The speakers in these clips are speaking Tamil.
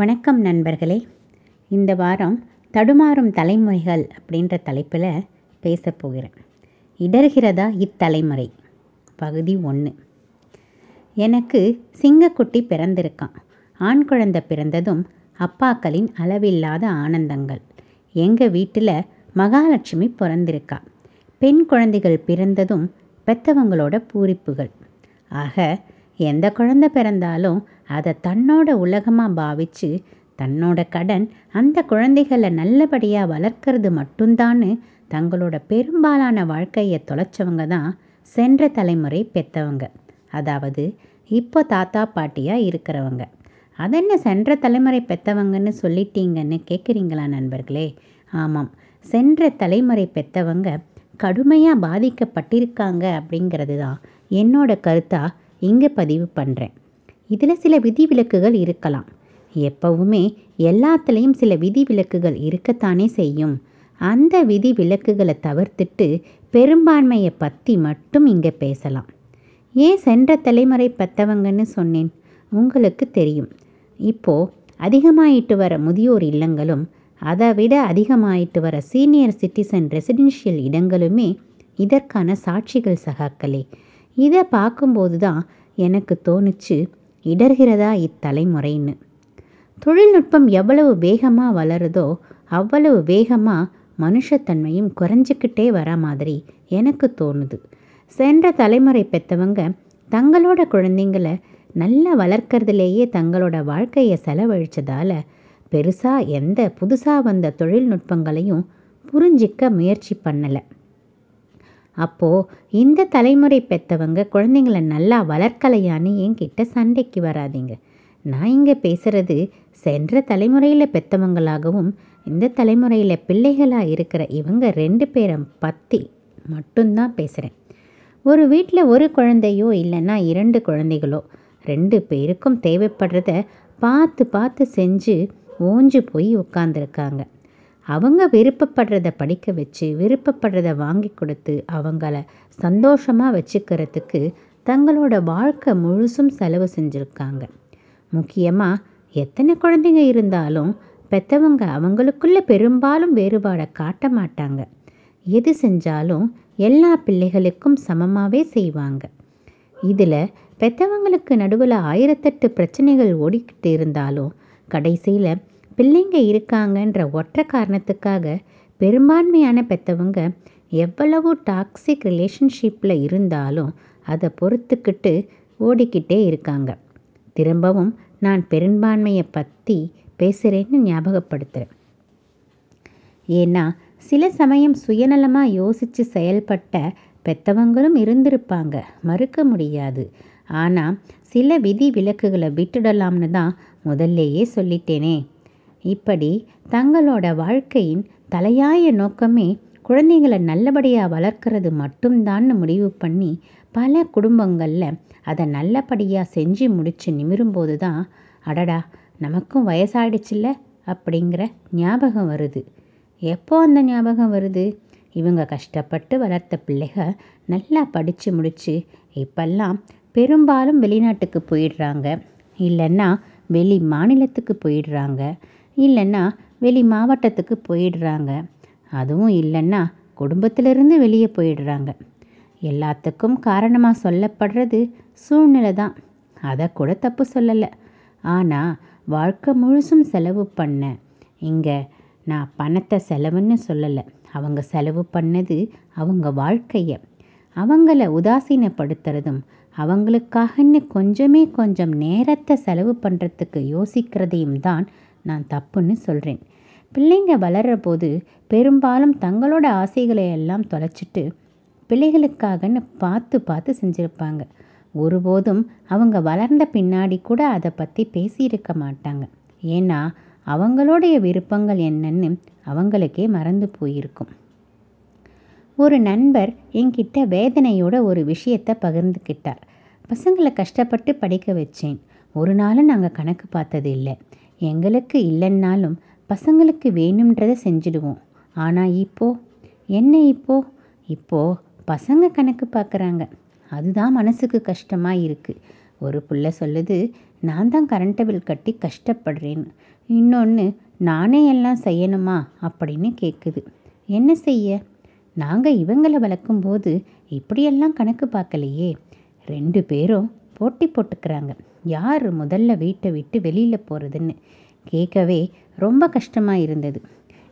வணக்கம் நண்பர்களே. இந்த வாரம் தடுமாறும் தலைமுறைகள் அப்படின்ற தலைப்பில் பேச போகிறேன். இடர்கிறதா இத்தலைமுறை? பகுதி ஒன்று எனக்கு சிங்கக்குட்டி பிறந்திருக்கான். ஆண் குழந்தை பிறந்ததும் அப்பாக்களின் அளவில்லாத ஆனந்தங்கள். எங்கள் வீட்டில் மகாலட்சுமி பிறந்திருக்கா. பெண் குழந்தைகள் பிறந்ததும் பெத்தவங்களோட பூரிப்புகள். ஆக எந்த குழந்தை பிறந்தாலும் அதை தன்னோட உலகமாக பாவித்து தன்னோட கடன் அந்த குழந்தைகளை நல்லபடியாக வளர்க்கறது மட்டும்தான்னு தங்களோட பெரும்பாலான வாழ்க்கையை தொலைச்சவங்க தான் சென்ற தலைமுறை பெற்றவங்க அதாவது இப்போ தாத்தா பாட்டியாக இருக்கிறவங்க. அதென்ன சென்ற தலைமுறை பெற்றவங்கன்னு சொல்லிட்டீங்கன்னு கேட்குறீங்களா நண்பர்களே? ஆமாம். சென்ற தலைமுறை பெற்றவங்க கடுமையாக பாதிக்கப்பட்டிருக்காங்க அப்படிங்கிறது தான் என்னோட கருத்தாக இங்கே பதிவு பண்ணுறேன் இதில் சில விதிவிலக்குகள் இருக்கலாம். எப்பவுமே எல்லாத்துலேயும் சில விதிவிலக்குகள் இருக்கத்தானே செய்யும். அந்த விதிவிலக்குகளை தவிர்த்துட்டு பெரும்பான்மையை பற்றி மட்டும் இங்கே பேசலாம். ஏன் சென்ற தலைமுறை பெற்றவங்கன்னு சொன்னேன்? உங்களுக்கு தெரியும். இப்போது அதிகமாயிட்டு வர முதியோர் இல்லங்களும் அதை விட அதிகமாயிட்டு வர சீனியர் சிட்டிசன் ரெசிடென்ஷியல் இடங்களுமே இதற்கான சாட்சிகள் சகாக்களே. இதை பார்க்கும்போது தான் எனக்கு தோணுச்சு இடர்கிறதா இத்தலைமுறைன்னு. தொழில்நுட்பம் எவ்வளவு வேகமாக வளருதோ அவ்வளவு வேகமாக மனுஷத்தன்மையும் குறைஞ்சிக்கிட்டே வர மாதிரி எனக்கு தோணுது. சென்ற தலைமுறை பெற்றவங்க தங்களோட குழந்தைங்களை நல்லா வளர்க்கறதுலேயே தங்களோட வாழ்க்கையை செலவழிச்சதால் பெருசாக எந்த புதுசாக வந்த தொழில்நுட்பங்களையும் புரிஞ்சிக்க முயற்சி பண்ணலை. அப்போது இந்த தலைமுறை பெற்றவங்க குழந்தைங்கள நல்லா வளர்க்கலையான்னு என்கிட்ட சண்டைக்கு வராதீங்க. நான் இங்கே பேசுகிறது சென்ற தலைமுறையில் பெற்றவங்களாகவும் இந்த தலைமுறையில் பிள்ளைகளாக இருக்கிற இவங்க ரெண்டு பேரை பற்றி மட்டும்தான் பேசுகிறேன் ஒரு வீட்டில் ஒரு குழந்தையோ இல்லைன்னா இரண்டு குழந்தைகளோ ரெண்டு பேருக்கும் தேவைப்படுறத பார்த்து பார்த்து செஞ்சு ஓஞ்சு போய் உட்காந்துருக்காங்க அவங்க விருப்பப்படுறத படிக்க வச்சு விருப்பப்படுறத வாங்கி கொடுத்து அவங்கள சந்தோஷமாக வச்சுக்கிறதுக்கு தங்களோட வாழ்க்கை முழுசும் செலவு செஞ்சுருக்காங்க. முக்கியமாக எத்தனை குழந்தைங்க இருந்தாலும் பெற்றவங்க அவங்களுக்குள்ள பெரும்பாலும் வேறுபாடை காட்ட மாட்டாங்க. எது செஞ்சாலும் எல்லா பிள்ளைகளுக்கும் சமமாகவே செய்வாங்க. இதில் பெற்றவங்களுக்கு நடுவில் ஆயிரத்தெட்டு பிரச்சனைகள் ஓடிக்கிட்டு இருந்தாலும் கடைசியில் பிள்ளைங்க இருக்காங்கன்ற ஒற்றை காரணத்துக்காக பெரும்பான்மையான பெற்றவங்க எவ்வளவு டாக்ஸிக் ரிலேஷன்ஷிப்பில் இருந்தாலும் அதை பொறுத்துக்கிட்டு ஓடிக்கிட்டே இருக்காங்க. திரும்பவும் நான் பெரும்பான்மையை பற்றி பேசுகிறேன்னு ஞாபகப்படுத்துகிறேன் ஏன்னா சில சமயம் சுயநலமாக யோசித்து செயல்பட்ட பெற்றவங்களும் இருந்திருப்பாங்க. மறுக்க முடியாது. ஆனால் சில விதி விலக்குகளை விட்டுடலாம்னு தான் முதல்லையே சொல்லிட்டேனே. இப்படி தங்களோட வாழ்க்கையின் தலையாய நோக்கமே குழந்தைங்களை நல்லபடியாக வளர்க்கறது மட்டும்தான்னு முடிவு பண்ணி பல குடும்பங்களில் அதை நல்லபடியாக செஞ்சு முடித்து நிமிரும்போது தான் அடடா நமக்கும் வயசாயிடுச்சுல்ல அப்படிங்கிற ஞாபகம் வருது. எப்போ அந்த ஞாபகம் வருது? இவங்க கஷ்டப்பட்டு வளர்த்த பிள்ளைக நல்லா படித்து முடித்து இப்பெல்லாம் பெரும்பாலும் வெளிநாட்டுக்கு போயிடுறாங்க. இல்லைன்னா வெளி மாநிலத்துக்கு போயிடுறாங்க. இல்லைன்னா வெளி மாவட்டத்துக்கு போயிடுறாங்க. அதுவும் இல்லைன்னா குடும்பத்திலிருந்து வெளியே போயிடுறாங்க. எல்லாத்துக்கும் காரணமாக சொல்லப்படுறது சூழ்நிலை தான். அதை கூட தப்பு சொல்லலை. ஆனால் வாழ்க்கை முழுசும் செலவு பண்ண. இங்கே நான் பணத்தை செலவுன்னு சொல்லலை. அவங்க செலவு பண்ணது அவங்க வாழ்க்கையை. அவங்கள உதாசீனப்படுத்துறதும் அவங்களுக்காகன்னு கொஞ்சமே கொஞ்சம் நேரத்தை செலவு பண்ணுறதுக்கு யோசிக்கிறதையும் தான் நான் தப்புன்னு சொல்கிறேன் பிள்ளைங்க வளர்கிற போது பெரும்பாலும் தங்களோட ஆசைகளை எல்லாம் தொலைச்சிட்டு பிள்ளைகளுக்காகன்னு பார்த்து பார்த்து செஞ்சுருப்பாங்க. ஒருபோதும் அவங்க வளர்ந்த பின்னாடி கூட அதை பற்றி பேசியிருக்க மாட்டாங்க. ஏன்னா அவங்களுடைய விருப்பங்கள் என்னன்னு அவங்களுக்கே மறந்து போயிருக்கும். ஒரு நண்பர் என்கிட்ட வேதனையோட ஒரு விஷயத்தை பகிர்ந்துக்கிட்டார் பசங்களை கஷ்டப்பட்டு படிக்க வச்சேன். ஒரு நாளும் நாங்கள் கணக்கு பார்த்தது இல்லை எங்களுக்கு இல்லைன்னாலும் பசங்களுக்கு வேணுன்றதை செஞ்சுடுவோம். ஆனால் இப்போ? என்ன இப்போ? இப்போ பசங்க கணக்கு பார்க்குறாங்க அதுதான் மனசுக்கு கஷ்டமாக இருக்குது ஒரு புள்ள சொல்லுது நான் தான் கரண்ட் பில் கட்டி கஷ்டப்படுறேன்னு இன்னொன்று நானே எல்லாம் செய்யணுமா? அப்படின்னு கேட்குது என்ன செய்ய? நாங்கள் இவங்களை வளர்க்கும்போது இப்படியெல்லாம் கணக்கு பார்க்கலையே ரெண்டு பேரும் போட்டி போட்டுக்கிறாங்க. யார் முதல்ல வீட்டை விட்டு வெளியில் போகிறதுன்னு கேட்கவே ரொம்ப கஷ்டமாக இருந்தது.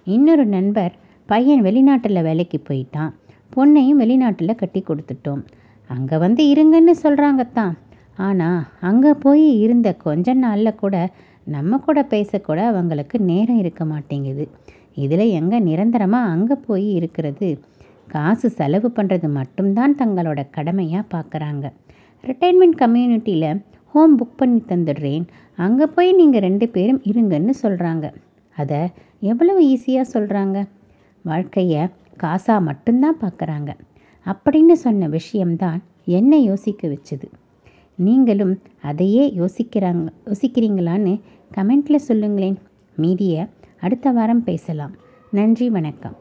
இன்னொரு நண்பர் பையன் வெளிநாட்டில் வேலைக்கு போயிட்டான். பொண்ணையும் வெளிநாட்டில் கட்டி கொடுத்துட்டோம். அங்கே வந்து இருங்கன்னு சொல்கிறாங்க தான் ஆனால் அங்கே போய் இருந்த கொஞ்ச நாளில் கூட நம்ம கூட பேசக்கூட அவங்களுக்கு நேரம் இருக்க மாட்டேங்குது. இதில் எங்கே நிரந்தரமாக அங்கே போய் இருக்கிறது? காசு செலவு பண்ணுறது மட்டும்தான் தங்களோட கடமையாக பார்க்குறாங்க ரிட்டைர்மெண்ட் கம்யூனிட்டியில் ஹோம் புக் பண்ணி தந்துடுறேன். அங்கே போய் நீங்கள் ரெண்டு பேரும் இருங்கன்னு சொல்கிறாங்க அதை எவ்வளவு ஈஸியாக சொல்கிறாங்க வாழ்க்கையை காசாக மட்டும்தான் பார்க்குறாங்க அப்படின்னு சொன்ன விஷயம்தான் என்னை யோசிக்க வச்சுது? நீங்களும் அதையே யோசிக்கிறாங்க யோசிக்கிறீங்களான்னு கமெண்ட்டில் சொல்லுங்களேன். மீதியை அடுத்த வாரம் பேசலாம். நன்றி வணக்கம்.